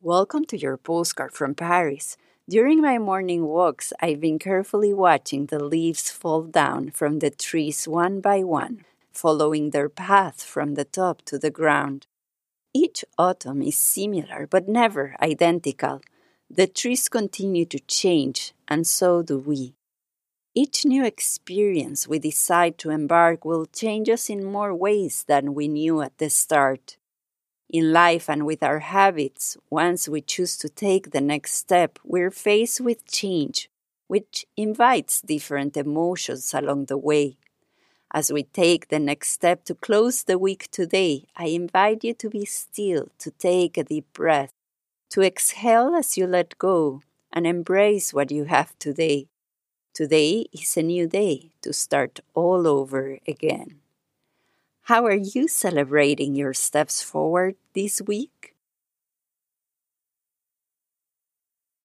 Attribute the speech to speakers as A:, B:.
A: Welcome to your postcard from Paris. During my morning walks, I've been carefully watching the leaves fall down from the trees one by one, following their path from the top to the ground. Each autumn is similar but never identical. The trees continue to change, and so do we. Each new experience we decide to embark will change us in more ways than we knew at the start in life and with our habits, once we choose to take the next step, we're faced with change, which invites different emotions along the way. As we take the next step to close the week today, I invite you to be still, to take a deep breath, to exhale as you let go, and embrace what you have today. Today is a new day to start all over again. How are you celebrating your steps forward this week?